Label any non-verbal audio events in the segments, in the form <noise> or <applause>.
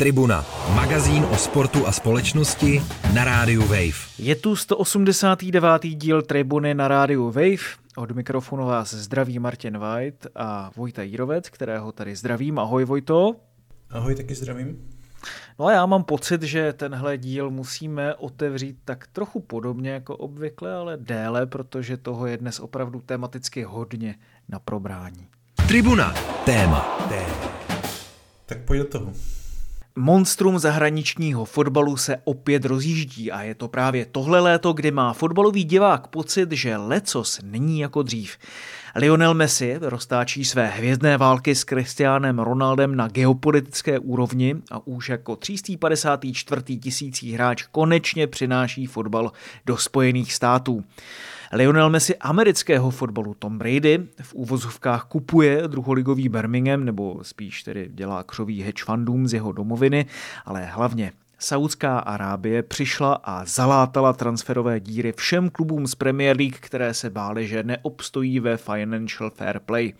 Tribuna, magazín o sportu a společnosti na rádiu Wave. Je tu 189. díl Tribuny na rádiu Wave. Od mikrofonu vás zdraví Martin White a Vojta Jírovec, kterého tady zdravím. Ahoj Vojto. Ahoj, taky zdravím. No a já mám pocit, že tenhle díl musíme otevřít tak trochu podobně jako obvykle, ale déle, protože toho je dnes opravdu tematicky hodně na probrání. Tribuna, téma. téma. Tak pojď do toho. Monstrum zahraničního fotbalu se opět rozjíždí a je to právě tohle léto, kdy má fotbalový divák pocit, že lecos není jako dřív. Lionel Messi roztáčí své hvězdné války s Cristianem Ronaldem na geopolitické úrovni a už jako 354. tisící hráč konečně přináší fotbal do Spojených států. Lionel Messi amerického fotbalu Tom Brady v úvozovkách kupuje druholigový Birmingham, nebo spíš tedy dělá křový hedge fundům z jeho domoviny, ale hlavně Saudská Arábie přišla a zalátala transferové díry všem klubům z Premier League, které se bály, že neobstojí ve Financial Fair Play.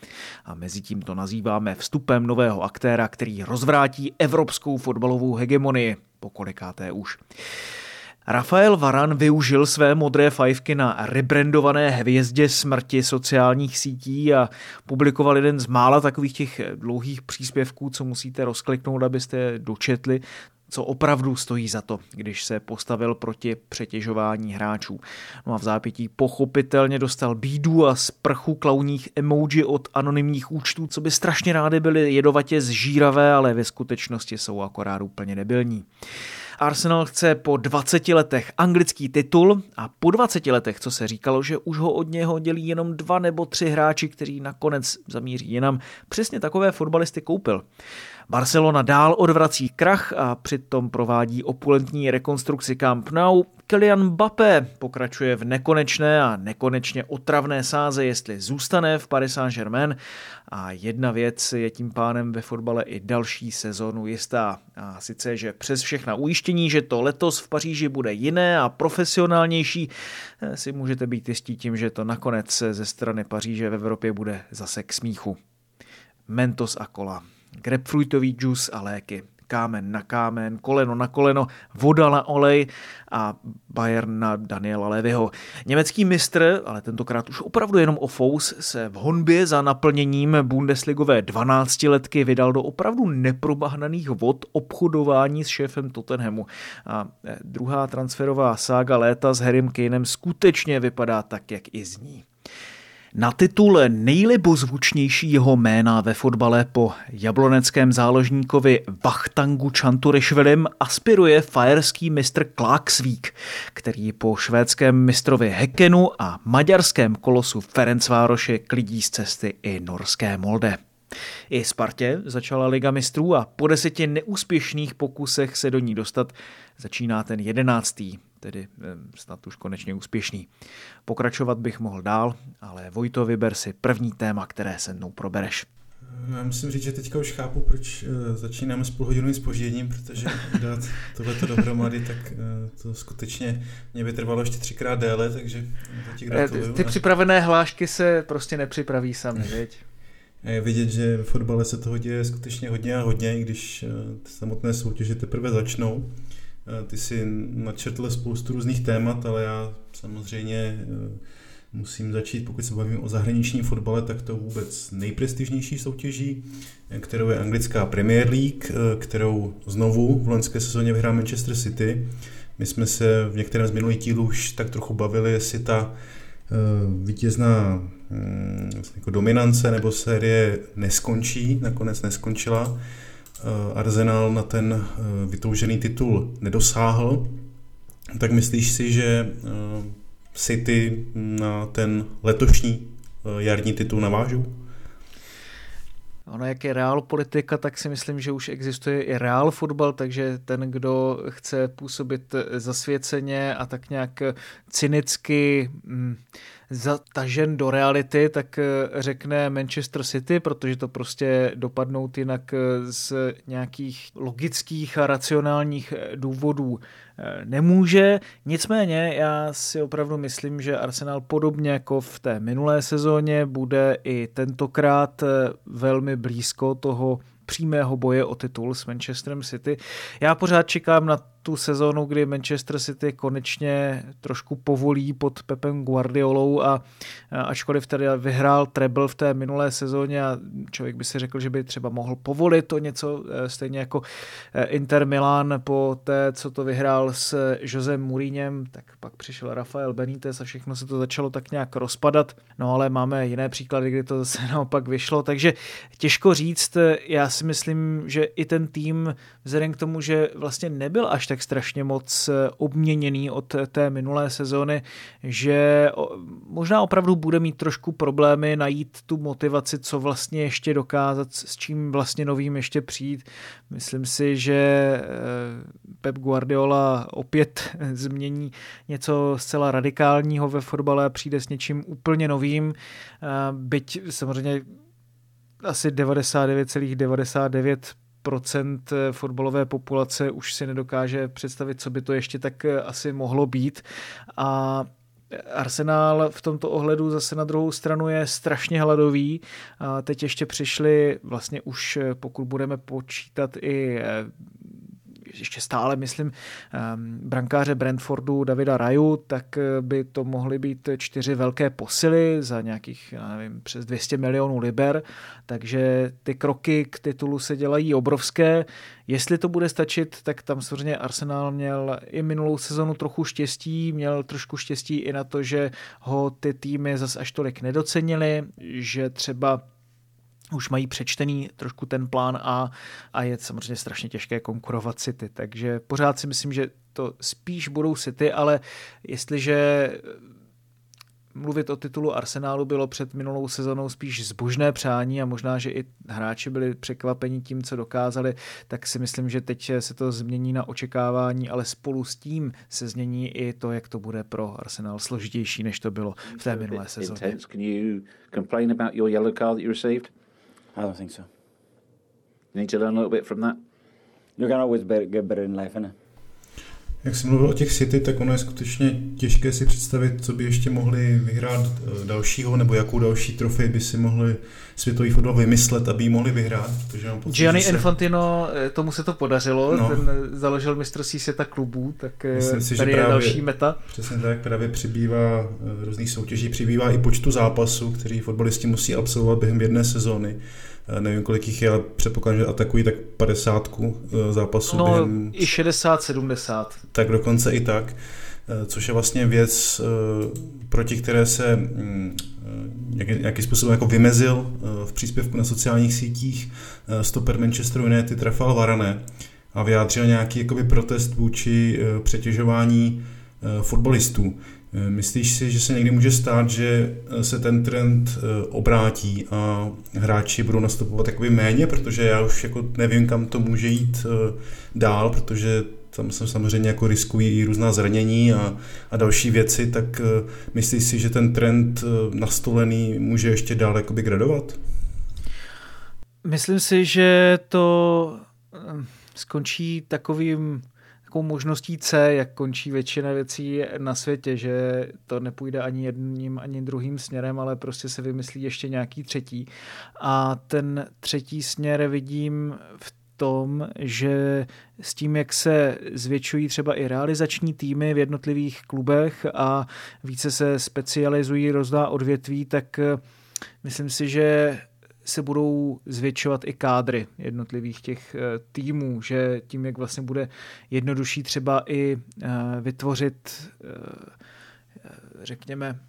A mezi tím to nazýváme vstupem nového aktéra, který rozvrátí evropskou fotbalovou hegemonii. Po kolikáté už. Rafael Varan využil své modré fajfky na rebrandované hvězdě smrti sociálních sítí a publikoval jeden z mála takových těch dlouhých příspěvků, co musíte rozkliknout, abyste dočetli co opravdu stojí za to, když se postavil proti přetěžování hráčů. No a v zápětí pochopitelně dostal bídu a sprchu klauních emoji od anonymních účtů, co by strašně rády byly jedovatě zžíravé, ale ve skutečnosti jsou akorát úplně nebilní. Arsenal chce po 20 letech anglický titul a po 20 letech, co se říkalo, že už ho od něho dělí jenom dva nebo tři hráči, kteří nakonec zamíří jinam, přesně takové fotbalisty koupil. Barcelona dál odvrací krach a přitom provádí opulentní rekonstrukci Camp Nou. Kylian Mbappé pokračuje v nekonečné a nekonečně otravné sáze, jestli zůstane v Paris Saint-Germain a jedna věc je tím pánem ve fotbale i další sezonu jistá. A sice, že přes všechna ujištění, že to letos v Paříži bude jiné a profesionálnější, si můžete být jistí tím, že to nakonec ze strany Paříže v Evropě bude zase k smíchu. Mentos a kola grapefruitový džus a léky. Kámen na kámen, koleno na koleno, voda na olej a Bayern na Daniela Levyho. Německý mistr, ale tentokrát už opravdu jenom o fous, se v honbě za naplněním Bundesligové 12 letky vydal do opravdu neprobahnaných vod obchodování s šéfem Tottenhamu. A eh, druhá transferová sága léta s Harrym Kanem skutečně vypadá tak, jak i zní. Na titul nejlibozvučnějšího jména ve fotbale po jabloneckém záložníkovi Vachtangu Čanturešvelim aspiruje fajerský mistr Klaksvík, který po švédském mistrovi Hekenu a maďarském kolosu Ferencvároši klidí z cesty i norské Molde. I Spartě začala Liga mistrů a po deseti neúspěšných pokusech se do ní dostat začíná ten jedenáctý tedy snad už konečně úspěšný. Pokračovat bych mohl dál, ale Vojto, vyber si první téma, které se mnou probereš. Já musím říct, že teďka už chápu, proč eh, začínáme s půlhodinovým spožděním, protože dát tohleto dohromady, tak eh, to skutečně mě by trvalo ještě třikrát déle, takže ti eh, gratuluju. Ty připravené hlášky se prostě nepřipraví sami, veď? Je vidět, že v fotbale se toho děje skutečně hodně a hodně, i když samotné soutěže teprve začnou. Ty si načrtl spoustu různých témat, ale já samozřejmě eh, musím začít, pokud se bavím o zahraničním fotbale, tak to vůbec nejprestižnější soutěží, kterou je anglická Premier League, eh, kterou znovu v loňské sezóně vyhrál Manchester City. My jsme se v některém z minulých dílů už tak trochu bavili, jestli ta eh, vítězná hm, jako dominance nebo série neskončí, nakonec neskončila. Eh, Arsenal na ten eh, vytoužený titul nedosáhl, tak myslíš si, že eh, City na ten letošní jarní titul navážou? Ono, jak je reál politika, tak si myslím, že už existuje i reál fotbal, takže ten, kdo chce působit zasvěceně a tak nějak cynicky hm, zatažen do reality, tak řekne Manchester City, protože to prostě dopadnout jinak z nějakých logických a racionálních důvodů nemůže. Nicméně já si opravdu myslím, že Arsenal podobně jako v té minulé sezóně bude i tentokrát velmi blízko toho přímého boje o titul s Manchesterem City. Já pořád čekám na tu sezónu, kdy Manchester City konečně trošku povolí pod Pepem Guardiolou a ačkoliv tedy vyhrál treble v té minulé sezóně a člověk by si řekl, že by třeba mohl povolit to něco, e, stejně jako e, Inter Milan po té, co to vyhrál s Josem Mourinhem, tak pak přišel Rafael Benítez a všechno se to začalo tak nějak rozpadat. No ale máme jiné příklady, kdy to zase <laughs> naopak vyšlo, takže těžko říct, já si myslím, že i ten tým vzhledem k tomu, že vlastně nebyl až tak strašně moc eh, obměněný od té minulé sezóny, že možná opravdu bude mít trošku problémy najít tu motivaci, co vlastně ještě dokázat, s čím vlastně novým ještě přijít. Myslím si, že eh, Pep Guardiola opět <laughs> změní něco zcela radikálního ve fotbale a přijde s něčím úplně novým, eh, byť samozřejmě asi 99,99 procent eh, fotbalové populace už si nedokáže představit, co by to ještě tak eh, asi mohlo být. A Arsenal v tomto ohledu zase na druhou stranu je strašně hladový. A teď ještě přišli, vlastně už eh, pokud budeme počítat i ještě stále, myslím, ehm, brankáře Brentfordu Davida Raju, tak eh, by to mohly být čtyři velké posily za nějakých, já nevím, přes 200 milionů liber, takže ty kroky k titulu se dělají obrovské. Jestli to bude stačit, tak tam samozřejmě Arsenal měl i minulou sezonu trochu štěstí, měl trošku štěstí i na to, že ho ty týmy zas až tolik nedocenili, že třeba už mají přečtený trošku ten plán A a je samozřejmě strašně těžké konkurovat City, takže pořád si myslím, že to spíš budou City, ale jestliže mluvit o titulu Arsenálu bylo před minulou sezonou spíš zbožné přání a možná, že i hráči byli překvapeni tím, co dokázali, tak si myslím, že teď se to změní na očekávání, ale spolu s tím se změní i to, jak to bude pro Arsenal složitější, než to bylo v té minulé sezóně. I don't think so. You need to learn a little bit from that. You can always get better in life, innit? Jak jsem mluvil o těch City, tak ono je skutečně těžké si představit, co by ještě mohli vyhrát eh, dalšího, nebo jakou další trofej by si mohli světový fotbal vymyslet, aby ji mohli vyhrát. Protože pocit, Gianni se... Infantino, eh, tomu se to podařilo, no. ten založil mistrovství světa klubů, tak eh, Myslím si, tady že je právě, další meta. Přesně tak, právě přibývá různých soutěží, přibývá i počtu zápasů, který fotbalisti musí absolvovat během jedné sezóny. Eh, nevím, kolik jich je, ale předpokládám, že atakují tak 50 eh, zápasů. No, během... i 60, 70. Tak dokonce i tak, eh, což je vlastně věc, proti které se mm, nějaký způsobem jako vymezil v příspěvku na sociálních sítích stoper Manchester United Rafael Varane a vyjádřil nějaký jakoby protest vůči přetěžování fotbalistů. Eh, myslíš si, že se někdy může stát, že eh, se ten trend eh, obrátí a hráči budou nastupovat takový méně, protože já už jako nevím, kam to může jít dál, protože tam se samozřejmě jako riskují i různá zranění a, a další věci, tak myslíš si, že ten trend nastolený může ještě dál jakoby gradovat? Myslím si, že to skončí takovým takovou možností C, jak končí většina věcí na světě, že to nepůjde ani jedním, ani druhým směrem, ale prostě se vymyslí ještě nějaký třetí. A ten třetí směr vidím v tom, že s tím, jak se zvětšují třeba i realizační týmy v jednotlivých klubech a více se specializují rozdá odvětví, tak myslím si, že se budou zvětšovat i kádry jednotlivých těch eh, týmů, že tím, jak vlastně bude jednodušší třeba i eh, vytvořit, eh, řekněme,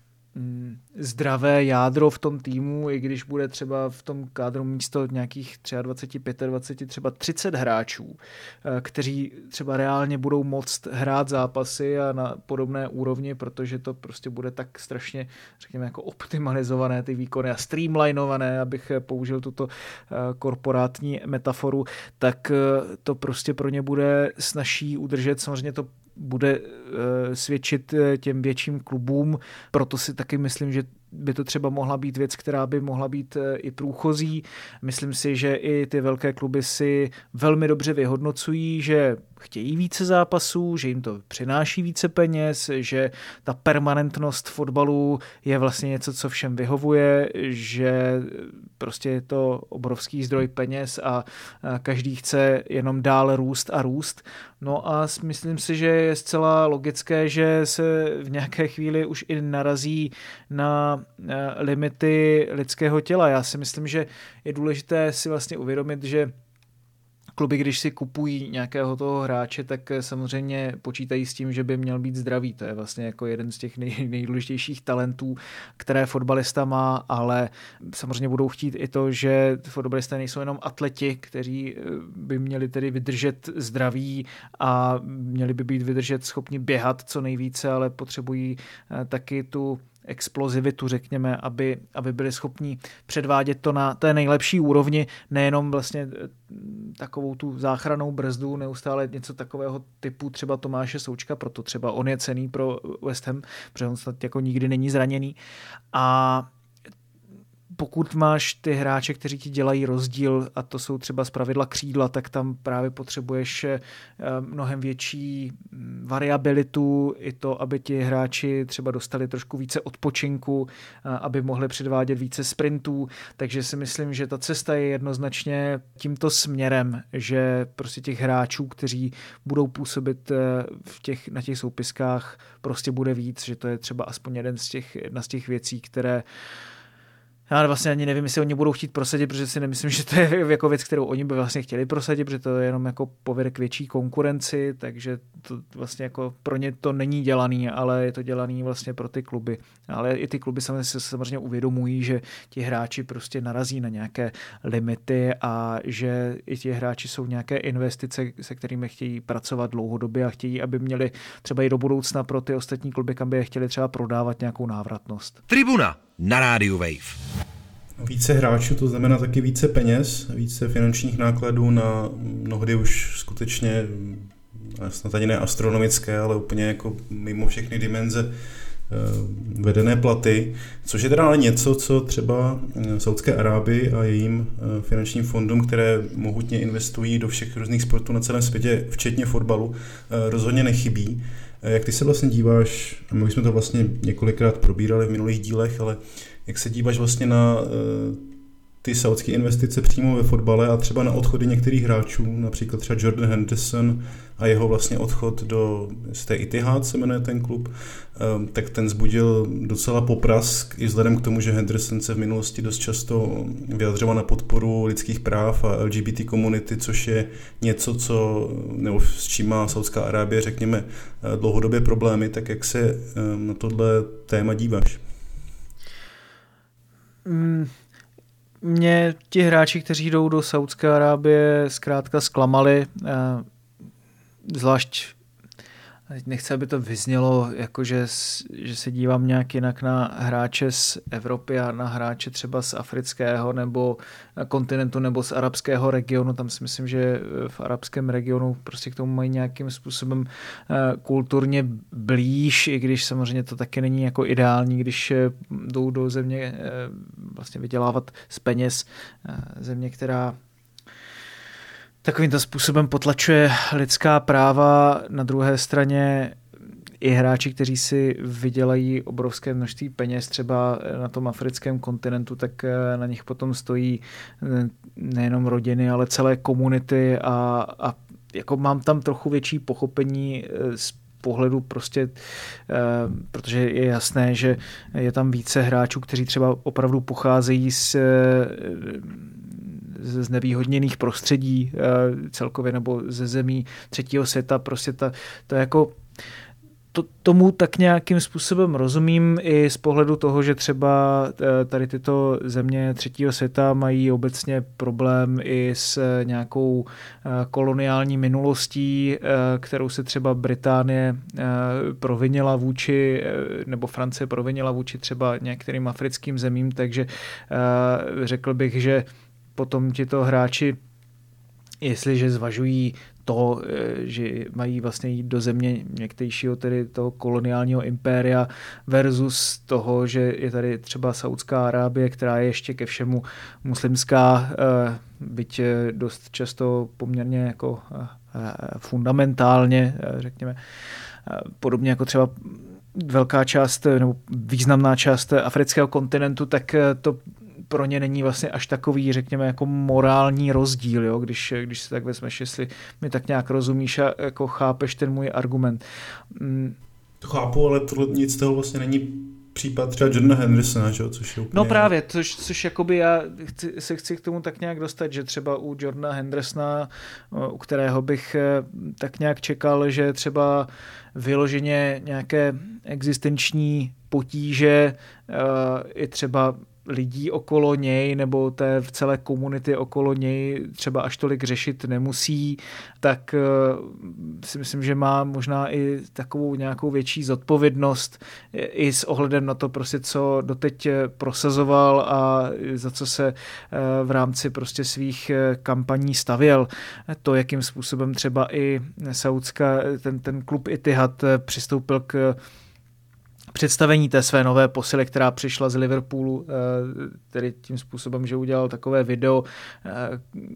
zdravé jádro v tom týmu, i když bude třeba v tom kádru místo nějakých 23, 25, třeba 30 hráčů, eh, kteří třeba reálně budou moct hrát zápasy a na podobné úrovni, protože to prostě bude tak strašně, řekněme, jako optimalizované ty výkony a streamlinované, abych použil tuto eh, korporátní metaforu, tak eh, to prostě pro ně bude snaží udržet. Samozřejmě to bude eh, svědčit eh, těm větším klubům, proto si taky myslím, že by to třeba mohla být věc, která by mohla být eh, i průchozí. Myslím si, že i ty velké kluby si velmi dobře vyhodnocují, že chtějí více zápasů, že jim to přináší více peněz, že ta permanentnost fotbalu je vlastně něco, co všem vyhovuje, že prostě je to obrovský zdroj peněz a každý chce jenom dále růst a růst. No a myslím si, že je zcela logické, že se v nějaké chvíli už i narazí na limity lidského těla. Já si myslím, že je důležité si vlastně uvědomit, že kluby, když si kupují nějakého toho hráče, tak samozřejmě počítají s tím, že by měl být zdravý. To je vlastně jako jeden z těch nej, <laughs> nejdůležitějších talentů, které fotbalista má, ale samozřejmě budou chtít i to, že fotbalisté nejsou jenom atleti, kteří eh, by měli tedy vydržet zdraví a měli by být vydržet schopni běhat co nejvíce, ale potřebují eh, taky tu explozivitu, řekněme, aby, aby byli schopni předvádět to na té nejlepší úrovni, nejenom vlastně eh, takovou tu záchranou brzdu, neustále něco takového typu třeba Tomáše Součka, proto třeba on je cený pro West Ham, protože on snad jako nikdy není zraněný. A pokud máš ty hráče, kteří ti dělají rozdíl, a to jsou třeba z pravidla křídla, tak tam právě potřebuješ eh, mnohem větší mm, variabilitu, i to, aby ti hráči třeba dostali trošku více odpočinku, aby mohli předvádět více sprintů, takže si myslím, že ta cesta je jednoznačně tímto směrem, že prostě těch hráčů, kteří budou působit eh, v těch, na těch soupiskách, prostě bude víc, že to je třeba aspoň jeden z těch, jedna z těch věcí, které já vlastně ani nevím, jestli oni budou chtít prosadit, protože si nemyslím, <laughs> že to je jako věc, kterou oni by vlastně chtěli prosadit, protože to je jenom jako povede k větší konkurenci, takže to vlastně jako pro ně to není dělaný, ale je to dělaný vlastně pro ty kluby. Ale i ty kluby samozřejmě se samozřejmě uvědomují, že ti hráči prostě narazí na nějaké limity a že i ti hráči jsou nějaké investice, se kterými chtějí pracovat dlouhodobě a chtějí, aby měli třeba i do budoucna pro ty ostatní kluby, kam by je chtěli třeba prodávat nějakou návratnost. Tribuna na rádiu Wave. Více hráčů, to znamená taky více peněz, více finančních nákladů na mnohdy už skutečně snad ani ne astronomické, ale úplně jako mimo všechny dimenze eh, vedené platy, což je teda ale něco, co třeba eh, Saudské Arábii a jejím eh, finančním fondům, které mohutně investují do všech různých sportů na celém světě, včetně fotbalu, rozhodně nechybí. Jak ty se vlastně díváš, a my jsme to vlastně několikrát probírali v minulých dílech, ale jak se díváš vlastně na eh, ty saudské investice přímo ve fotbale a třeba na odchody některých hráčů, například třeba Jordan Henderson a jeho vlastně odchod do z té Itihad se jmenuje ten klub, ehm, tak ten zbudil docela poprask i vzhledem k tomu, že Henderson se v minulosti dost často vyjadřoval na podporu lidských práv a LGBT komunity, což je něco, co, nebo s čím má Saudská Arábie, řekněme, eh, dlouhodobě problémy, tak jak se ehm, na tohle téma díváš? Mm, mě ti hráči, kteří jdou do Saudské Arábie, zkrátka zklamali, eh, zvlášť nechci, aby to vyznělo, jako že, že se dívám nějak jinak na hráče z Evropy a na hráče třeba z afrického nebo kontinentu nebo z arabského regionu. Tam si myslím, že v arabském regionu prostě k tomu mají nějakým způsobem eh, kulturně blíž, i když samozřejmě to taky není jako ideální, když eh, jdou do země eh, vlastně vydělávat z peněz, země, která takovýmto způsobem potlačuje lidská práva. Na druhé straně i hráči, kteří si vydělají obrovské množství peněz třeba na tom africkém kontinentu, tak eh, na nich potom stojí eh, nejenom rodiny, ale celé komunity a, a jako mám tam trochu větší pochopení eh, z pohledu prostě, protože je jasné, že je tam více hráčů, kteří třeba opravdu pocházejí z ze znevýhodněných prostředí eh, celkově nebo ze zemí třetího světa, prostě ta, to je jako to, tomu tak nějakým způsobem rozumím i z pohledu toho, že třeba eh, tady tyto země třetího světa mají obecně problém i s nějakou eh, koloniální minulostí, kterou se třeba Británie provinila vůči, nebo Francie provinila vůči třeba některým africkým zemím, takže řekl bych, že potom tito hráči, jestliže zvažují to, že mají vlastně jít do země někdejšího tedy toho koloniálního impéria versus toho, že je tady třeba Saudská Arábie, která je ještě ke všemu muslimská, byť dost často poměrně jako fundamentálně, řekněme, podobně jako třeba velká část nebo významná část afrického kontinentu, tak to pro ně není vlastně až takový, řekněme, jako morální rozdíl, jo? Když, když se tak vezmeš, jestli mi tak nějak rozumíš a jako chápeš ten můj argument. Mm. To chápu, ale tohle nic toho vlastně není případ třeba Jordana Hendersona, že? což je úplně... No právě, což, což jakoby já chci, se chci k tomu tak nějak dostat, že třeba u Jordana Hendersona, u kterého bych eh, tak nějak čekal, že třeba vyloženě nějaké existenční potíže eh, i třeba lidí okolo něj nebo té v celé komunity okolo něj třeba až tolik řešit nemusí, tak eh, si myslím, že má možná i takovou nějakou větší zodpovědnost i s ohledem na to prostě, co doteď eh, prosazoval a za co se v rámci prostě svých kampaní stavěl. To, jakým způsobem třeba i Saudská, ten, ten klub Itihad přistoupil k představení té své nové posily, která přišla z Liverpoolu, eh, tedy tím způsobem, že udělal takové video, eh,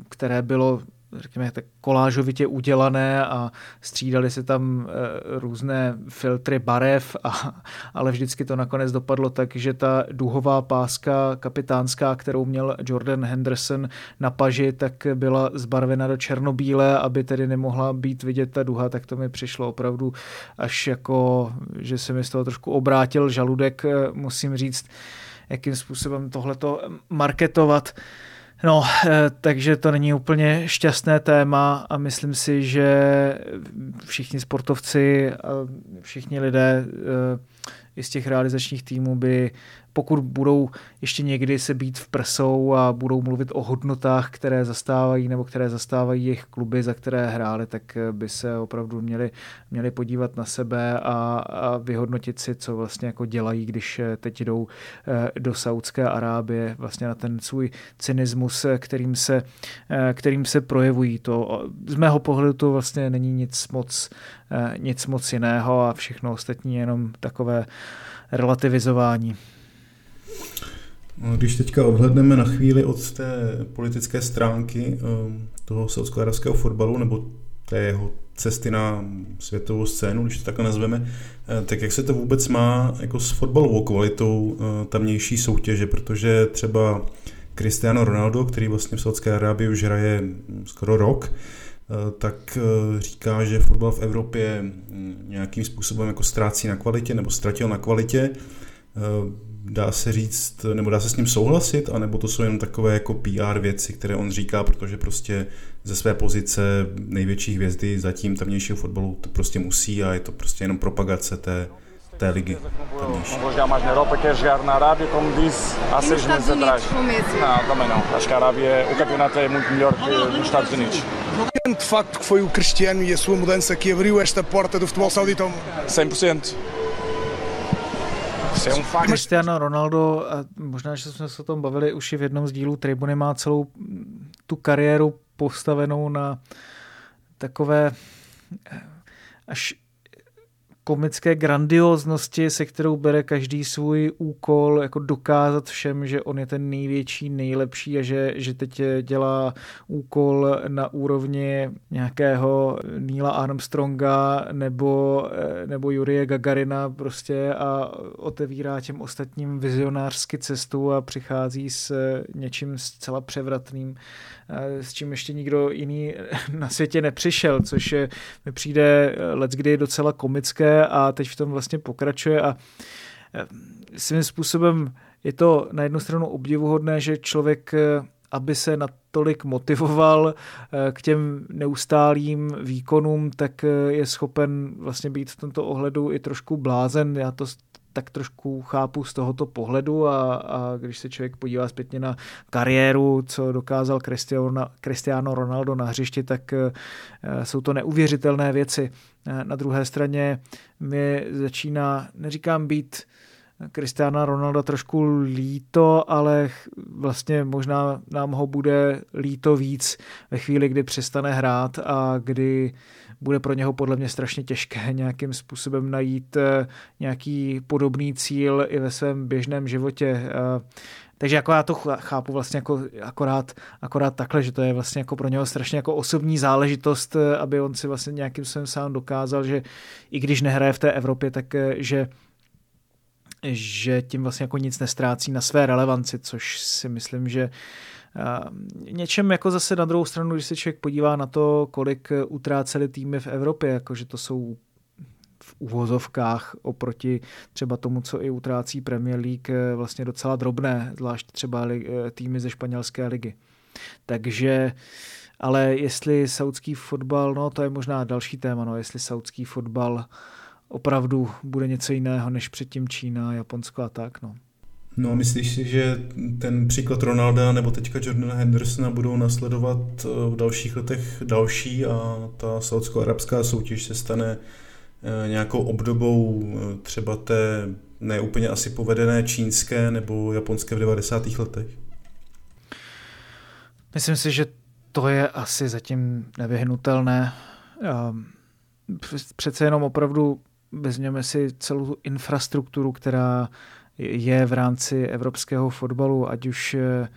které bylo řekněme, tak kolážovitě udělané a střídali se tam eh, různé filtry barev, a, ale vždycky to nakonec dopadlo tak, že ta duhová páska kapitánská, kterou měl Jordan Henderson na paži, tak byla zbarvena do černobílé, aby tedy nemohla být vidět ta duha, tak to mi přišlo opravdu až jako, že se mi z toho trošku obrátil žaludek, eh, musím říct, jakým způsobem tohleto marketovat. No, eh, takže to není úplně šťastné téma a myslím si, že všichni sportovci a všichni lidé eh, i z těch realizačních týmů by pokud budou ještě někdy se být v prsou a budou mluvit o hodnotách, které zastávají nebo které zastávají jejich kluby, za které hráli, tak by se opravdu měli, měli podívat na sebe a, a vyhodnotit si, co vlastně jako dělají, když teď jdou eh, do Saudské Arábie, vlastně na ten svůj cynismus, kterým se, eh, kterým se projevují. To, z mého pohledu to vlastně není nic moc, eh, nic moc jiného a všechno ostatní jenom takové relativizování. No, když teďka odhledneme na chvíli od té politické stránky ehm, toho saudsko fotbalu, nebo té jeho cesty na světovou scénu, když to takhle nazveme, eh, tak jak se to vůbec má jako s fotbalovou kvalitou eh, tamnější soutěže, protože třeba Cristiano Ronaldo, který vlastně v Saudské Arábii už hraje skoro rok, eh, tak říká, že fotbal v Evropě hm, nějakým způsobem jako ztrácí na kvalitě nebo ztratil na kvalitě dá se říct, nebo dá se s ním souhlasit, anebo to jsou jenom takové jako PR věci, které on říká, protože prostě ze své pozice největší hvězdy zatím tamnějšího fotbalu to prostě musí a je to prostě jenom propagace té, té ligy. Vou jogar mais na Europa, quer jogar na Arábia, como disse há seis meses atrás. Não, também não. Acho que a Arábia, o campeonato é muito melhor que nos Estados Unidos. De facto que foi o Cristiano e a sua mudança que abriu esta porta do futebol saudita ao mundo? 100%. Cristiano Ronaldo, a možná, že jsme se o tom bavili už i v jednom z dílů Tribuny, má celou tu kariéru postavenou na takové až komické grandioznosti, se kterou bere každý svůj úkol, jako dokázat všem, že on je ten největší, nejlepší a že, že teď dělá úkol na úrovni nějakého Neila Armstronga nebo, nebo Jurie Gagarina prostě a otevírá těm ostatním vizionářsky cestu a přichází s něčím zcela převratným s čím ještě nikdo jiný <laughs> na světě nepřišel, což mi přijde let kdy docela komické a teď v tom vlastně pokračuje a svým způsobem je to na jednu stranu obdivuhodné, že člověk aby se natolik motivoval k těm neustálým výkonům, tak je schopen vlastně být v tomto ohledu i trošku blázen. Já to tak trošku chápu z tohoto pohledu a, a když se člověk podívá zpětně na kariéru, co dokázal Cristiano, Ronaldo na hřišti, tak eh, jsou to neuvěřitelné věci. Eh, na druhé straně mi začíná, neříkám být Kristiana Ronalda trošku líto, ale vlastně možná nám ho bude líto víc ve chvíli, kdy přestane hrát a kdy bude pro něho podle mě strašně těžké <laughs> nějakým způsobem najít eh, nějaký podobný cíl i ve svém běžném životě. Eh, takže jako já to chápu vlastně jako akorát, akorát takhle, že to je vlastně jako pro něho strašně jako osobní záležitost, eh, aby on si vlastně nějakým způsobem sám dokázal, že i když nehraje v té Evropě, tak že že tím vlastně jako nic nestrácí na své relevanci, což si myslím, že něčem jako zase na druhou stranu, když se člověk podívá na to, kolik utráceli týmy v Evropě, jakože to jsou v uvozovkách oproti třeba tomu, co i utrácí Premier League, vlastně docela drobné, zvlášť třeba týmy ze španělské ligy. Takže ale jestli saudský fotbal, no to je možná další téma, no jestli saudský fotbal opravdu bude něco jiného než předtím Čína, Japonsko a tak, no. No a myslíš si, že ten příklad Ronalda nebo teďka Jordana Hendersona budou nasledovat eh, v dalších letech další a ta saudsko-arabská soutěž se stane eh, nějakou obdobou eh, třeba té neúplně asi povedené čínské nebo japonské v 90. letech? Myslím si, že to je asi zatím nevyhnutelné. Přece jenom opravdu vezměme si celou infrastrukturu, která je v rámci evropského fotbalu, ať už eh,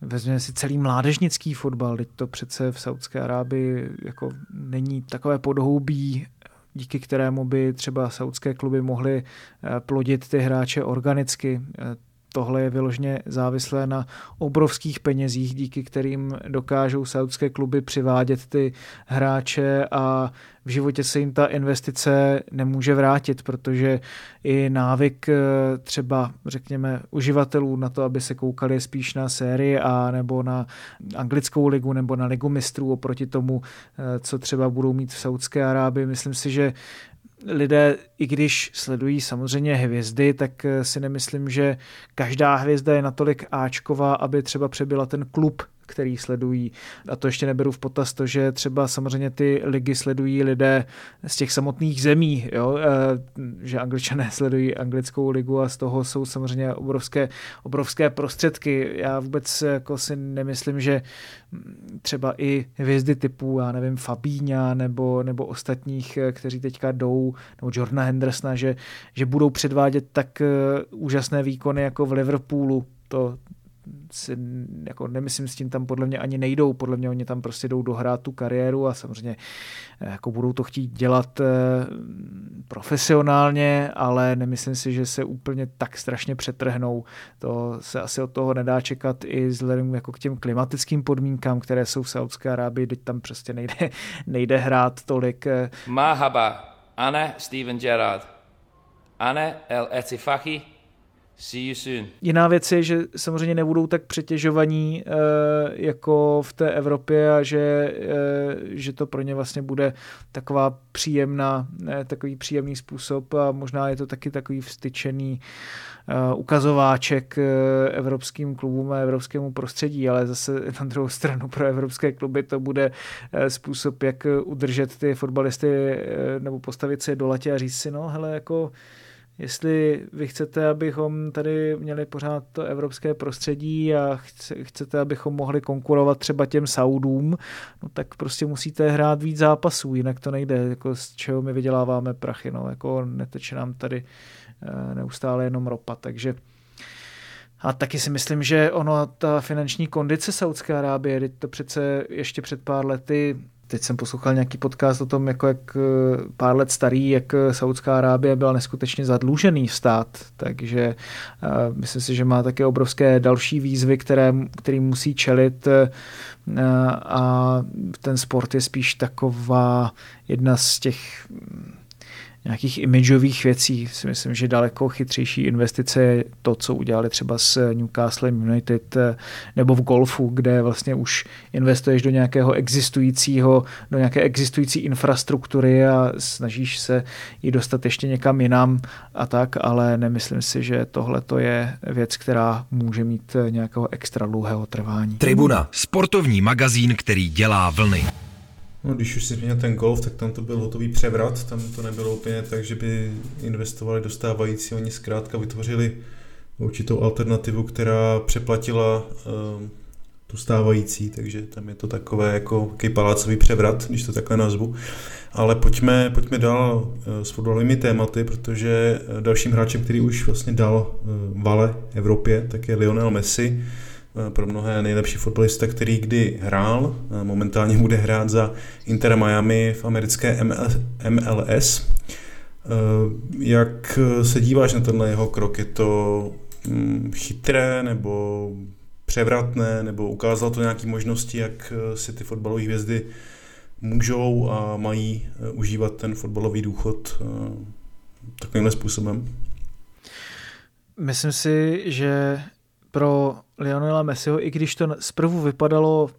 vezměme si celý mládežnický fotbal, teď to přece v Saudské Arábii jako není takové podhoubí, díky kterému by třeba saudské kluby mohly eh, plodit ty hráče organicky. Tohle je vyložně závislé na obrovských penězích, díky kterým dokážou saudské kluby přivádět ty hráče a v životě se jim ta investice nemůže vrátit, protože i návyk eh, třeba, řekněme, uživatelů na to, aby se koukali spíš na sérii A nebo na anglickou ligu nebo na ligu mistrů oproti tomu, eh, co třeba budou mít v Saudské Arábii. Myslím si, že lidé, i když sledují samozřejmě hvězdy, tak eh, si nemyslím, že každá hvězda je natolik áčková, aby třeba přebyla ten klub, který sledují. A to ještě neberu v potaz to, že třeba samozřejmě ty ligy sledují lidé z těch samotných zemí, jo? Eh, že angličané <laughs> sledují anglickou ligu a z toho jsou samozřejmě obrovské, obrovské prostředky. Já vůbec jako si nemyslím, že třeba i hvězdy typu, já nevím, Fabíňa nebo, nebo ostatních, eh, kteří teďka jdou, nebo Jordana Hendersona, že, že budou předvádět tak eh, úžasné výkony jako v Liverpoolu. To, si jako nemyslím, s tím tam podle mě ani nejdou, podle mě oni tam prostě jdou dohrát tu kariéru a samozřejmě eh, jako budou to chtít dělat eh, profesionálně, ale nemyslím si, že se úplně tak strašně přetrhnou. To se asi od toho nedá čekat i vzhledem jako k těm klimatickým podmínkám, které jsou v Saudské Arábii, teď tam prostě nejde, <laughs> nejde hrát tolik. Eh. Mahaba, Anne Steven Gerrard, Anne El Etifaki. Jiná věc je, že samozřejmě nebudou tak přetěžovaní e, jako v té Evropě a že, e, že to pro ně vlastně bude taková příjemná, e, takový příjemný způsob a možná je to taky takový vstyčený ukazováček evropským klubům a evropskému prostředí, ale zase na druhou stranu pro evropské kluby to bude způsob, jak udržet ty fotbalisty nebo postavit se do latě a říct si, no hele, jako jestli vy chcete, abychom tady měli pořád to evropské prostředí a chcete, abychom mohli konkurovat třeba těm Saudům, no tak prostě musíte hrát víc zápasů, jinak to nejde, jako z čeho my vyděláváme prachy, no, jako neteče nám tady eh, neustále jenom ropa, takže a taky si myslím, že ono, ta finanční kondice Saudské Arábie, to přece ještě před pár lety Teď jsem poslouchal nějaký podcast o tom, jako jak eh, pár let starý, jak eh, Saudská Arábie byla neskutečně zadlužený stát, takže uh, myslím si, že má také obrovské další výzvy, které, který musí čelit a ten sport je spíš taková jedna z těch nějakých imidžových věcí si myslím, že daleko chytřejší investice je to, co udělali třeba s Newcastle United eh, nebo v golfu, kde vlastně už investuješ do nějakého existujícího, do nějaké existující infrastruktury a snažíš se ji dostat ještě někam jinam a tak, ale nemyslím si, že tohle to je věc, která může mít eh, nějakého extra dlouhého trvání. Tribuna, sportovní magazín, který dělá vlny. No, když už si změnil ten golf, tak tam to byl hotový převrat, tam to nebylo úplně tak, že by investovali do stávající, oni zkrátka vytvořili určitou alternativu, která přeplatila uh, tu stávající, takže tam je to takové jako jaký palácový převrat, když to takhle nazvu. Ale pojďme, pojďme dál eh, s fotbalovými tématy, protože eh, dalším hráčem, který už vlastně dal vale Evropě, tak je Lionel Messi, pro mnohé nejlepší fotbalista, který kdy hrál. Momentálně bude hrát za Inter Miami v americké MLS. Jak se díváš na tenhle jeho krok? Je to mm, chytré nebo převratné, nebo ukázal to nějaké možnosti, jak si ty fotbalové hvězdy můžou a mají užívat ten fotbalový důchod takovýmhle způsobem? Myslím si, že pro Lionela Messiho, i když to zprvu vypadalo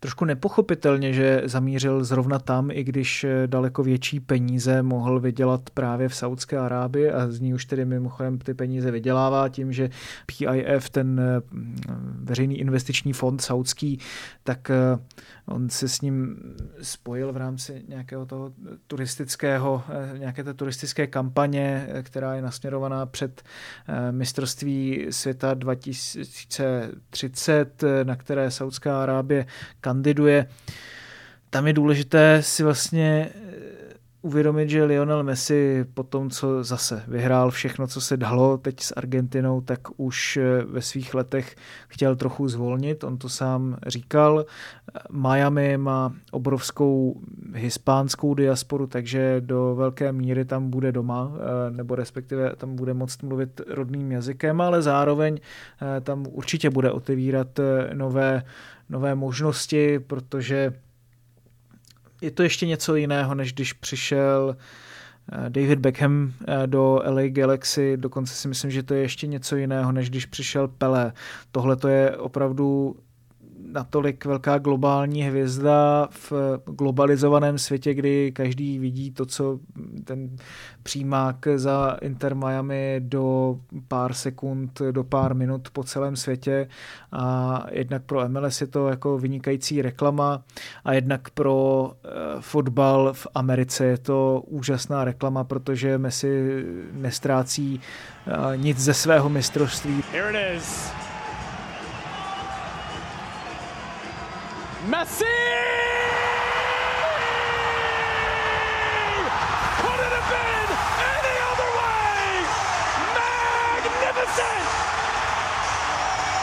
trošku nepochopitelně, že zamířil zrovna tam, i když daleko větší peníze mohl vydělat právě v Saudské Arábii a z ní už tedy mimochodem ty peníze vydělává tím, že PIF, ten veřejný investiční fond saudský, tak On se s ním spojil v rámci nějakého toho turistického, eh, nějaké té turistické kampaně, eh, která je nasměrovaná před eh, mistrovství světa 2030, na které Saudská Arábie kandiduje. Tam je důležité si vlastně uvědomit, že Lionel Messi po tom, co zase vyhrál všechno, co se dalo teď s Argentinou, tak už eh, ve svých letech chtěl trochu zvolnit. On to sám říkal. Miami má obrovskou hispánskou diasporu, takže do velké míry tam bude doma, eh, nebo respektive tam bude moct mluvit rodným jazykem, ale zároveň eh, tam určitě bude otevírat nové, nové možnosti, protože je to ještě něco jiného, než když přišel eh, David Beckham eh, do LA Galaxy, dokonce si myslím, že to je ještě něco jiného, než když přišel Pele. Tohle to je opravdu natolik velká globální hvězda v globalizovaném světě, kdy každý vidí to, co ten přímák za Inter Miami do pár sekund, do pár minut po celém světě a jednak pro MLS je to jako vynikající reklama a jednak pro eh, fotbal v Americe je to úžasná reklama, protože Messi nestrácí eh, nic ze svého mistrovství. Here it is. Messi! Could it have been any other way? Magnificent!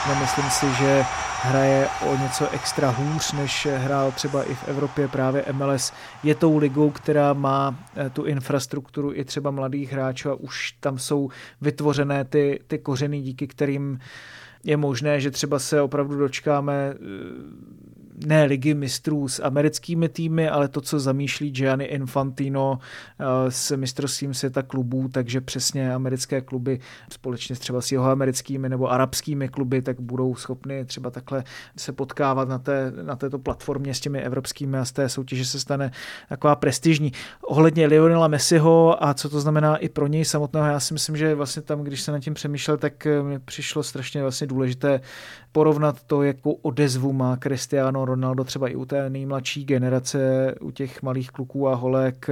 Nemyslím si, že hraje o něco extra hůř, než hrál třeba i v Evropě právě MLS. Je tou ligou, která má eh, tu infrastrukturu i třeba mladých hráčů a už tam jsou vytvořené ty, ty kořeny, díky kterým je možné, že třeba se opravdu dočkáme eh, ne ligy mistrů s americkými týmy, ale to, co zamýšlí Gianni Infantino eh, s mistrovstvím světa klubů, takže přesně americké kluby společně třeba s jeho americkými nebo arabskými kluby, tak budou schopny třeba takhle se potkávat na, té, na této platformě s těmi evropskými a z té soutěže se stane taková prestižní. Ohledně Lionela Messiho a co to znamená i pro něj samotného, já si myslím, že vlastně tam, když se nad tím přemýšlel, tak mi přišlo strašně vlastně důležité porovnat to, jakou odezvu má Cristiano Ronaldo třeba i u té nejmladší generace, u těch malých kluků a holek,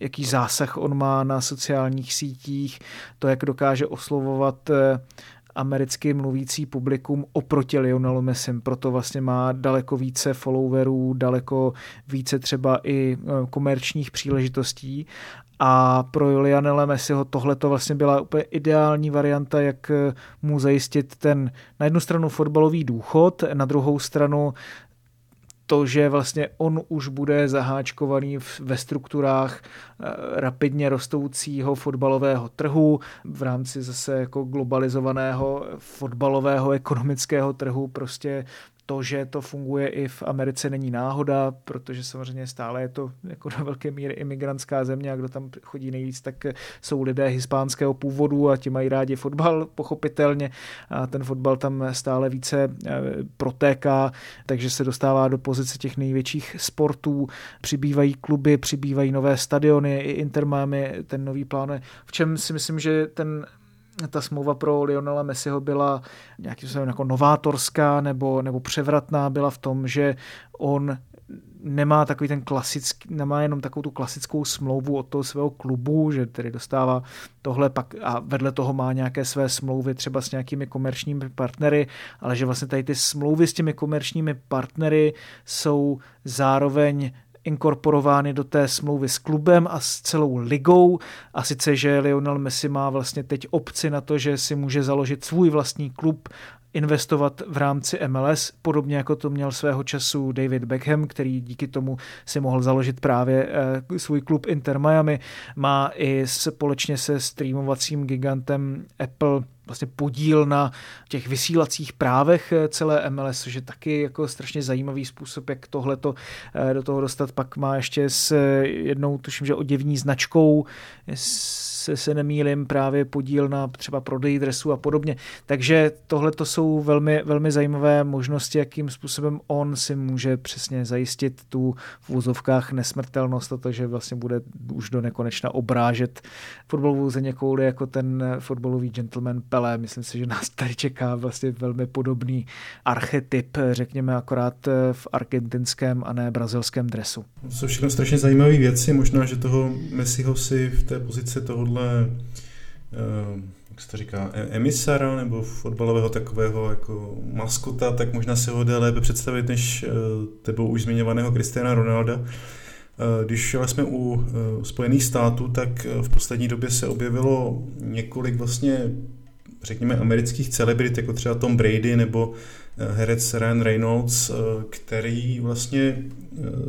jaký zásah on má na sociálních sítích, to, jak dokáže oslovovat eh, americky mluvící publikum oproti Lionelu Messim, proto vlastně má daleko více followerů, daleko více třeba i eh, komerčních příležitostí a pro Lionela Messiho tohle to vlastně byla úplně ideální varianta, jak eh, mu zajistit ten na jednu stranu fotbalový důchod, na druhou stranu to, že vlastně on už bude zaháčkovaný ve strukturách eh, rapidně rostoucího fotbalového trhu v rámci zase jako globalizovaného fotbalového ekonomického trhu prostě to, že to funguje i v Americe, není náhoda, protože samozřejmě stále je to jako do velké míry imigrantská země a kdo tam chodí nejvíc, tak jsou lidé hispánského původu a ti mají rádi fotbal, pochopitelně. A ten fotbal tam stále více eh, protéká, takže se dostává do pozice těch největších sportů. Přibývají kluby, přibývají nové stadiony, i Inter Miami ten nový plán. V čem si myslím, že ten ta smlouva pro Lionela Messiho byla nějakým způsobem jako novátorská nebo, nebo převratná, byla v tom, že on nemá takový ten klasický, nemá jenom takovou tu klasickou smlouvu od toho svého klubu, že tedy dostává tohle pak a vedle toho má nějaké své smlouvy třeba s nějakými komerčními partnery, ale že vlastně tady ty smlouvy s těmi komerčními partnery jsou zároveň inkorporovány do té smlouvy s klubem a s celou ligou a sice, že Lionel Messi má vlastně teď opci na to, že si může založit svůj vlastní klub investovat v rámci MLS, podobně jako to měl svého času David Beckham, který díky tomu si mohl založit právě eh, svůj klub Inter Miami. Má i společně se streamovacím gigantem Apple vlastně podíl na těch vysílacích právech eh, celé MLS, což je taky jako strašně zajímavý způsob, jak tohleto eh, do toho dostat. Pak má ještě s jednou, tuším, že oděvní značkou, se, se nemýlim, právě podíl na třeba prodej dresu a podobně. Takže tohle to jsou velmi, velmi zajímavé možnosti, jakým způsobem on si může přesně zajistit tu v úzovkách nesmrtelnost a to, že vlastně bude už do nekonečna obrážet fotbalovou země kouli jako ten fotbalový gentleman Pelé. Myslím si, že nás tady čeká vlastně velmi podobný archetyp, řekněme akorát v argentinském a ne brazilském dresu. To jsou všechno strašně zajímavé věci, možná, že toho Messiho si v té pozici tohohle eh, jak se to říká, e- emisara nebo fotbalového takového jako maskota, tak možná si ho jde lépe představit než eh, tebou už zmiňovaného Cristiana Ronalda. Eh, když ale jsme u Spojených států, tak v poslední době se objevilo několik vlastně, řekněme, amerických celebrit, jako třeba Tom Brady nebo herec Ryan Reynolds, který vlastně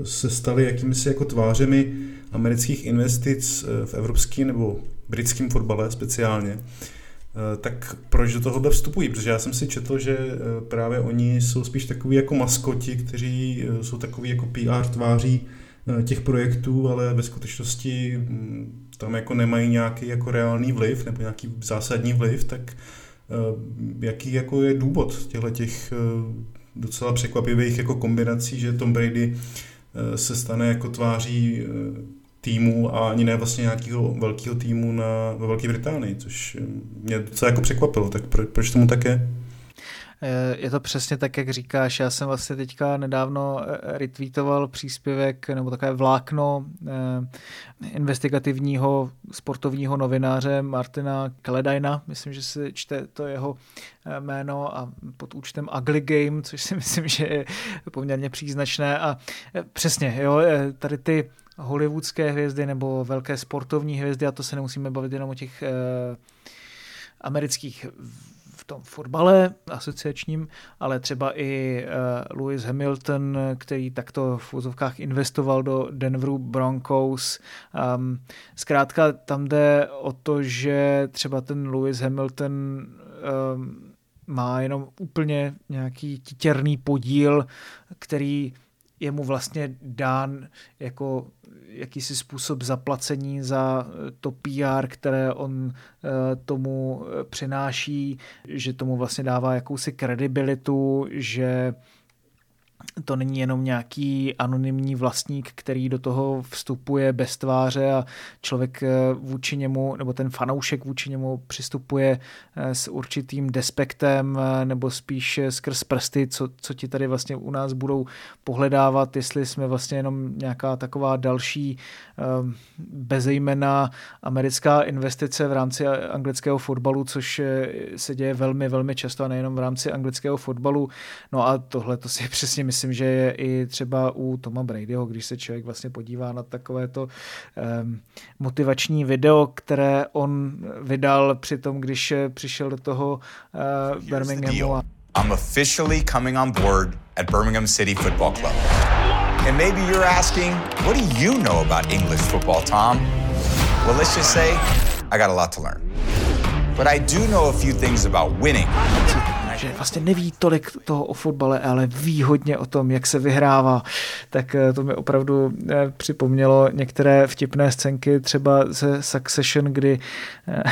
se stali jakýmisi jako tvářemi amerických investic v evropském nebo britském fotbale speciálně, eh, tak proč do tohohle vstupují? Protože já jsem si četl, že eh, právě oni jsou spíš takový jako maskoti, kteří eh, jsou takový jako PR tváří těch projektů, ale ve skutečnosti mm, tam jako nemají nějaký jako reálný vliv nebo nějaký zásadní vliv, tak jaký jako je důvod těchto těch docela překvapivých jako kombinací, že Tom Brady se stane jako tváří týmu a ani ne vlastně nějakého velkého týmu na, ve Velké Británii, což mě docela jako překvapilo. Tak pro, proč tomu tak je? Eh, je to přesně tak, jak říkáš. Já jsem vlastně teďka nedávno eh, retweetoval příspěvek nebo takové vlákno eh, investigativního sportovního novináře Martina Kledajna. Myslím, že se čte to jeho jméno a pod účtem Ugly Game, což si <laughs> myslím, že je poměrně příznačné. A přesně, jo, tady ty hollywoodské hvězdy nebo velké sportovní hvězdy, a to se nemusíme bavit jenom o těch eh, amerických tom fotbale asociačním, ale třeba i uh, Lewis Hamilton, který takto v úzovkách investoval do Denveru Broncos. Um, zkrátka tam jde o to, že třeba ten Lewis Hamilton um, má jenom úplně nějaký titěrný podíl, který je mu vlastně dán jako jakýsi způsob zaplacení za to PR, které on eh, tomu eh, přináší, že tomu vlastně dává jakousi kredibilitu, že to není jenom nějaký anonymní vlastník, který do toho vstupuje bez tváře a člověk eh, vůči němu, nebo ten fanoušek vůči němu přistupuje eh, s určitým despektem eh, nebo spíš skrz prsty, co, co ti tady vlastně u nás budou pohledávat, jestli jsme vlastně jenom nějaká taková další bezejmená americká investice v rámci anglického fotbalu, což se děje velmi, velmi často a nejenom v rámci anglického fotbalu. No a tohle to si <laughs> přesně myslím, myslím, že je i třeba u Toma Bradyho, když se člověk vlastně podívá na takovéto um, motivační video, které on vydal při tom, když přišel do toho uh, Birminghamu. I'm officially coming on board at Birmingham City Football Club. And maybe you're asking, what do you know about English football, Tom? Well, let's just say I got a lot to learn. But I do know a few things about winning že vlastně neví tolik toho o fotbale, ale ví hodně o tom, jak se vyhrává. Tak eh, to mi opravdu eh, připomnělo některé vtipné scénky třeba ze Succession, kdy eh,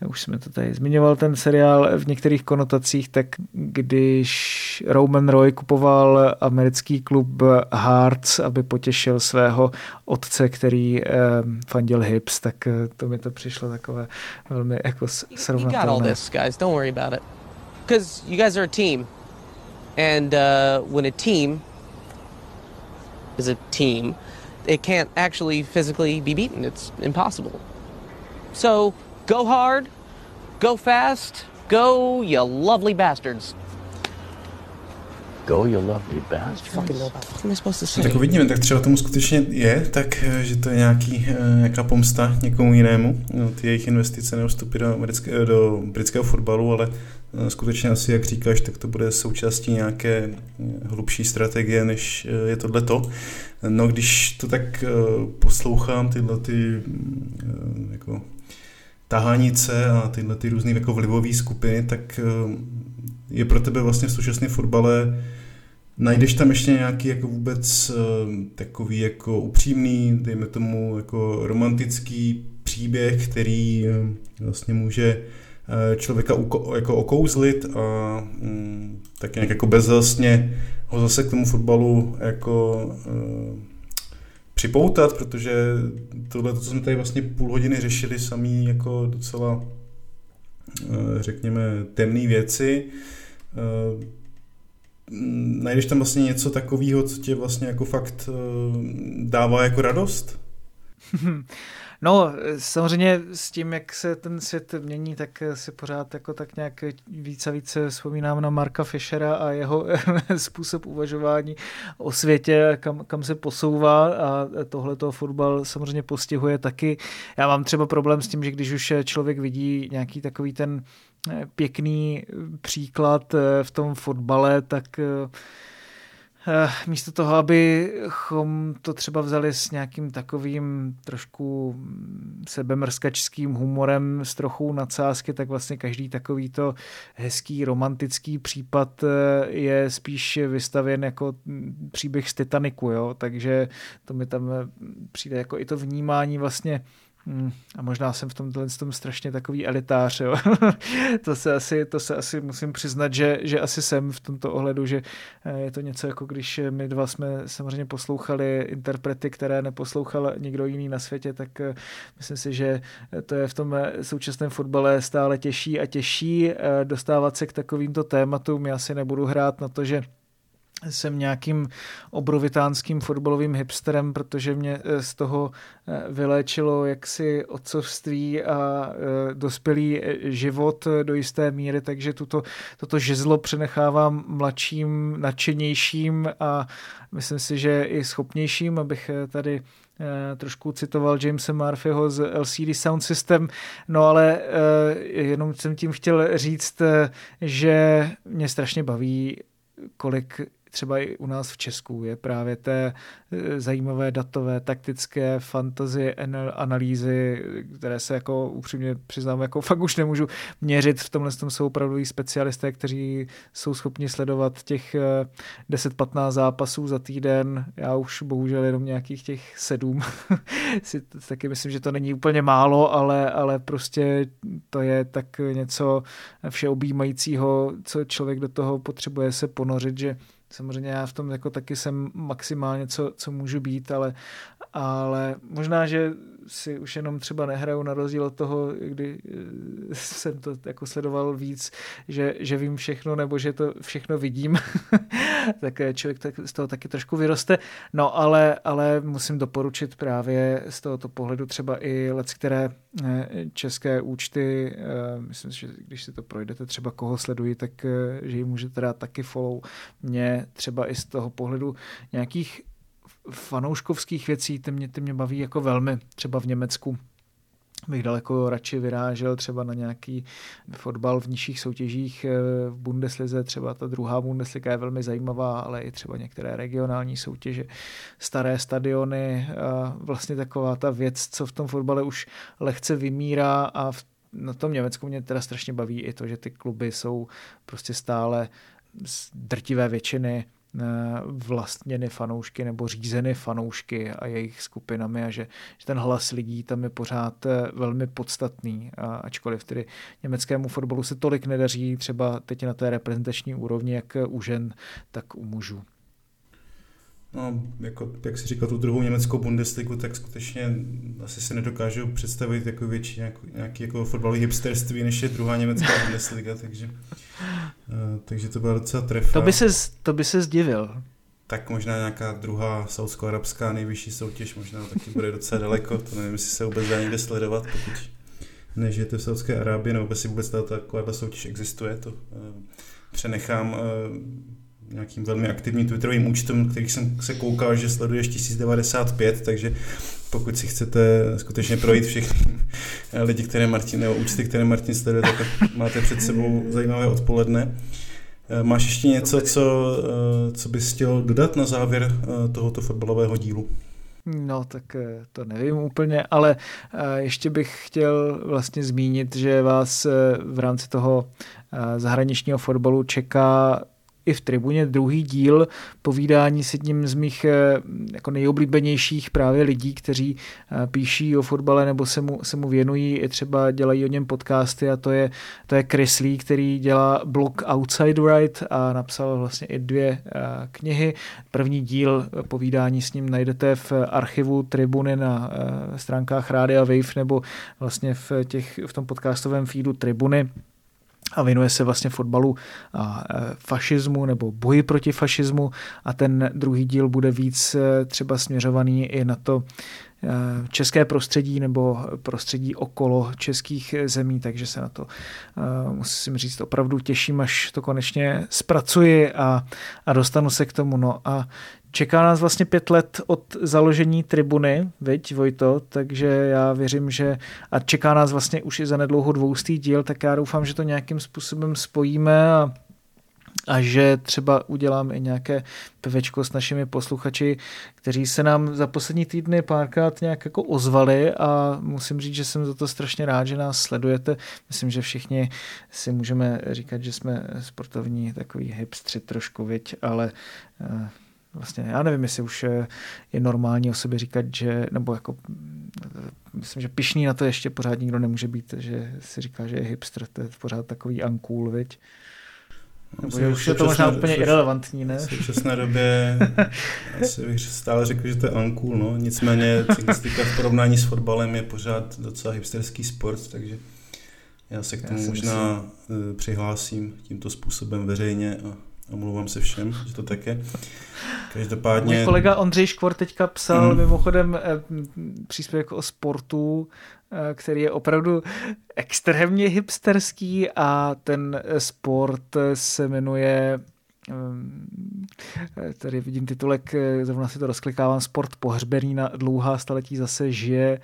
<laughs> už jsme to tady zmiňoval ten seriál v některých konotacích, tak když Roman Roy kupoval americký klub Hearts, aby potěšil svého otce, který fandil Hips, tak to mi to přišlo takové velmi jako srovnatelné. Don't worry about it because you guys are a team, and uh, when a team is a team, it can't actually physically be beaten. It's impossible. So go hard, go fast, go, you lovely bastards. Go, you lovely bastard. Fucking know about what am I supposed to say? Tak uvidíme, tak třeba tomu skutečně je, tak eh, že to je nějaký, eh, nějaká pomsta někomu jinému. No, ty jejich investice nebo vstupy do, americké, do britského fotbalu, ale eh, skutečně asi, jak říkáš, tak to bude součástí nějaké hlubší strategie, než je tohleto. No, když to tak poslouchám, tyhle ty jako tahánice a tyhle ty různé jako vlivové skupiny, tak je pro tebe vlastně v současné fotbale Najdeš tam ještě nějaký jako vůbec eh, takový jako upřímný, dejme tomu jako romantický příběh, který eh, vlastně může eh, člověka jako okouzlit a mm, tak nějak jako bezhlasně ho zase k tomu fotbalu jako připoutat, protože tohle, co jsme tady vlastně půl hodiny řešili, samý jako docela řekněme temné věci, najdeš tam vlastně něco takového, co tě vlastně jako fakt eh, dává jako radost? <laughs> No, samozřejmě s tím, jak se ten svět mění, tak si pořád jako tak nějak více a více vzpomínám na Marka Fischera a jeho <laughs> způsob uvažování o světě, kam, kam se posouvá a tohle toho fotbal samozřejmě postihuje taky. Já mám třeba problém s tím, že když už člověk vidí nějaký takový ten pěkný příklad v tom fotbale, tak místo toho, abychom to třeba vzali s nějakým takovým trošku sebemrskačským humorem s trochou nadsázky, tak vlastně každý takovýto hezký romantický případ eh, je spíš vystavěn jako příběh z Titaniku, jo? takže to mi tam eh, přijde jako i to vnímání vlastně Hmm, a možná jsem v tomhle tom strašně takový elitář, jo. <laughs> to, se asi, to se asi musím přiznat, že, že asi jsem v tomto ohledu, že eh, je to něco jako když my dva jsme samozřejmě poslouchali interprety, které neposlouchal nikdo jiný na světě, tak eh, myslím si, že to je v tom eh, současném fotbale stále těžší a těžší dostávat se k takovýmto tématům. Já si nebudu hrát na to, že jsem nějakým obrovitánským fotbalovým hipsterem, protože mě eh, z toho eh, vyléčilo jaksi otcovství a eh, dospělý život do jisté míry, takže tuto, toto žezlo přenechávám mladším, nadšenějším a myslím si, že i schopnějším, abych tady trošku citoval Jamesa Murphyho z LCD Sound System, no ale jenom jsem tím chtěl říct, že mě strašně baví kolik třeba i u nás v Česku je právě té e, zajímavé datové, taktické fantazie analýzy, které se jako upřímně přiznám, jako fakt už nemůžu měřit. V tomhle tom jsou opravdu specialisté, kteří jsou schopni sledovat těch 10-15 e, zápasů za týden. Já už bohužel jenom nějakých těch sedm. <laughs> si taky myslím, že to není úplně málo, ale, ale prostě to je tak něco všeobjímajícího, co člověk do toho potřebuje se ponořit, že Samozřejmě já v tom jako taky jsem maximálně, co, co můžu být, ale, ale možná, že si už jenom třeba nehraju na rozdíl od toho, kdy eh, jsem to jako sledoval víc, že, že vím všechno nebo že to všechno vidím, <laughs> tak člověk tak z toho taky trošku vyroste. No ale, ale musím doporučit právě z tohoto pohledu třeba i let, které eh, české účty, eh, myslím, že když si to projdete třeba koho sledují, tak že ji můžete dát taky follow. Mě třeba i z toho pohledu nějakých fanouškovských věcí, ty mě, ty mě baví jako velmi, třeba v Německu bych daleko radši vyrážel třeba na nějaký fotbal v nižších soutěžích eh, v Bundeslize, třeba ta druhá Bundesliga je velmi zajímavá, ale i třeba některé regionální soutěže, staré stadiony, a vlastně taková ta věc, co v tom fotbale už lehce vymírá a v na tom Německu mě teda strašně baví i to, že ty kluby jsou prostě stále z drtivé většiny vlastněny fanoušky nebo řízeny fanoušky a jejich skupinami a že, že ten hlas lidí tam je pořád eh, velmi podstatný, a ačkoliv tedy německému fotbalu se tolik nedaří třeba teď na té reprezentační úrovni, jak u žen, tak u mužů. No, jako, jak si říkal, tu druhou německou Bundesligu, tak skutečně asi si nedokážu představit jako větší nějaký, nějaký jako fotbalový hipsterství, než je druhá německá <laughs> Bundesliga, takže, uh, takže to byla docela trefa. To by se, to by se zdivil. tak možná nějaká druhá saudsko-arabská nejvyšší soutěž možná taky bude docela daleko, to nevím, jestli se vůbec dá někde sledovat, pokud nežijete v Saudské Arábii, nebo jestli vůbec taková soutěž existuje, to uh, přenechám uh, nějakým velmi aktivním twitterovým účtem, který jsem se koukal, že sleduješ 1095, takže pokud si chcete skutečně projít všechny <laughs> lidi, které Martin, nebo účty, které Martin sleduje, tak máte před sebou zajímavé odpoledne. Eh, máš ještě něco, co, eh, co bys chtěl dodat na závěr eh, tohoto fotbalového dílu? No, tak to nevím úplně, ale ještě bych chtěl vlastně zmínit, že vás v rámci toho zahraničního fotbalu čeká i v tribuně druhý díl povídání s jedním z mých eh, jako nejoblíbenějších právě lidí, kteří eh, píší o fotbale nebo se mu, se mu věnují, i třeba dělají o něm podcasty a to je, to je Chris Lee, který dělá blog Outside Right a napsal vlastně i dvě eh, knihy. První díl povídání s ním najdete v archivu Tribuny na stránkách Rádia Wave nebo vlastně v, těch, v tom podcastovém feedu Tribuny a věnuje se vlastně fotbalu a e, fašismu nebo boji proti fašismu a ten druhý díl bude víc e, třeba směřovaný i na to e, české prostředí nebo prostředí okolo českých zemí, takže se na to musím říct opravdu těším, až to konečně zpracuji a, a dostanu se k tomu. No a Čeká nás vlastně pět let od založení tribuny, veď Vojto, takže já věřím, že a čeká nás vlastně už i za nedlouho dvoustý díl, tak já doufám, že to nějakým způsobem spojíme a a že třeba udělám i nějaké pevečko s našimi posluchači, kteří se nám za poslední týdny párkrát nějak jako ozvali a musím říct, že jsem za to strašně rád, že nás sledujete. Myslím, že všichni si můžeme říkat, že jsme sportovní takový hipstři trošku, viď, ale eh, vlastně, já nevím, jestli už je normální o sobě říkat, že, nebo jako, myslím, že pišný na to ještě pořád nikdo nemůže být, že si říká, že je hipster, to je pořád takový uncool, viď? Nebo že už je to možná úplně irrelevantní, ne? V současné době <laughs> asi bych stále řekl, že to je uncool, no. Nicméně cyklistika v porovnání s fotbalem je pořád docela hipsterský sport, takže já se k tomu možná myslím. Eh, přihlásím tímto způsobem veřejně a Omlouvám se všem, že to tak je. Každopádně... Můj kolega Ondřej Škvor teďka psal mm. mimochodem eh, příspěvek o sportu, eh, který je opravdu extrémně hipsterský a ten sport se jmenuje eh, tady vidím titulek, zrovna si to rozklikávám, sport pohřbený na dlouhá staletí zase žije,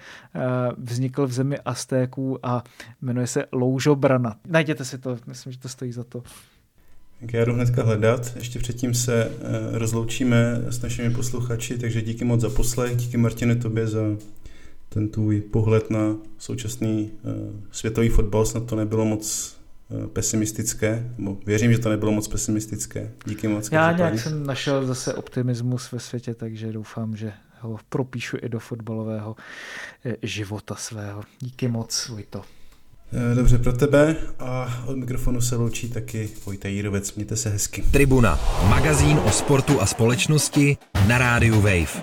vznikl v zemi Aztéků a jmenuje se Loužobrana. Najděte si to, myslím, že to stojí za to. Tak já jdu hnedka hledat, ještě předtím se uh, rozloučíme s našimi posluchači, takže díky moc za poslech, díky Martine tobě za ten tvůj pohled na současný uh, světový fotbal, snad to nebylo moc uh, pesimistické, nebo věřím, že to nebylo moc pesimistické. Díky moc. Já nějak jsem našel zase optimismus ve světě, takže doufám, že ho propíšu i do fotbalového života svého. Díky moc, Vojto. Eh, dobře pro tebe a od mikrofonu se loučí taky Vojta Jírovec. Mějte se hezky. Tribuna, magazín o sportu a společnosti na rádiu Wave.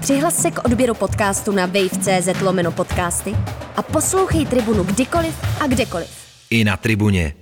Přihlas se k odběru podcastu na wave.cz lomeno podcasty a poslouchej Tribunu kdykoliv a kdekoliv. I na Tribuně.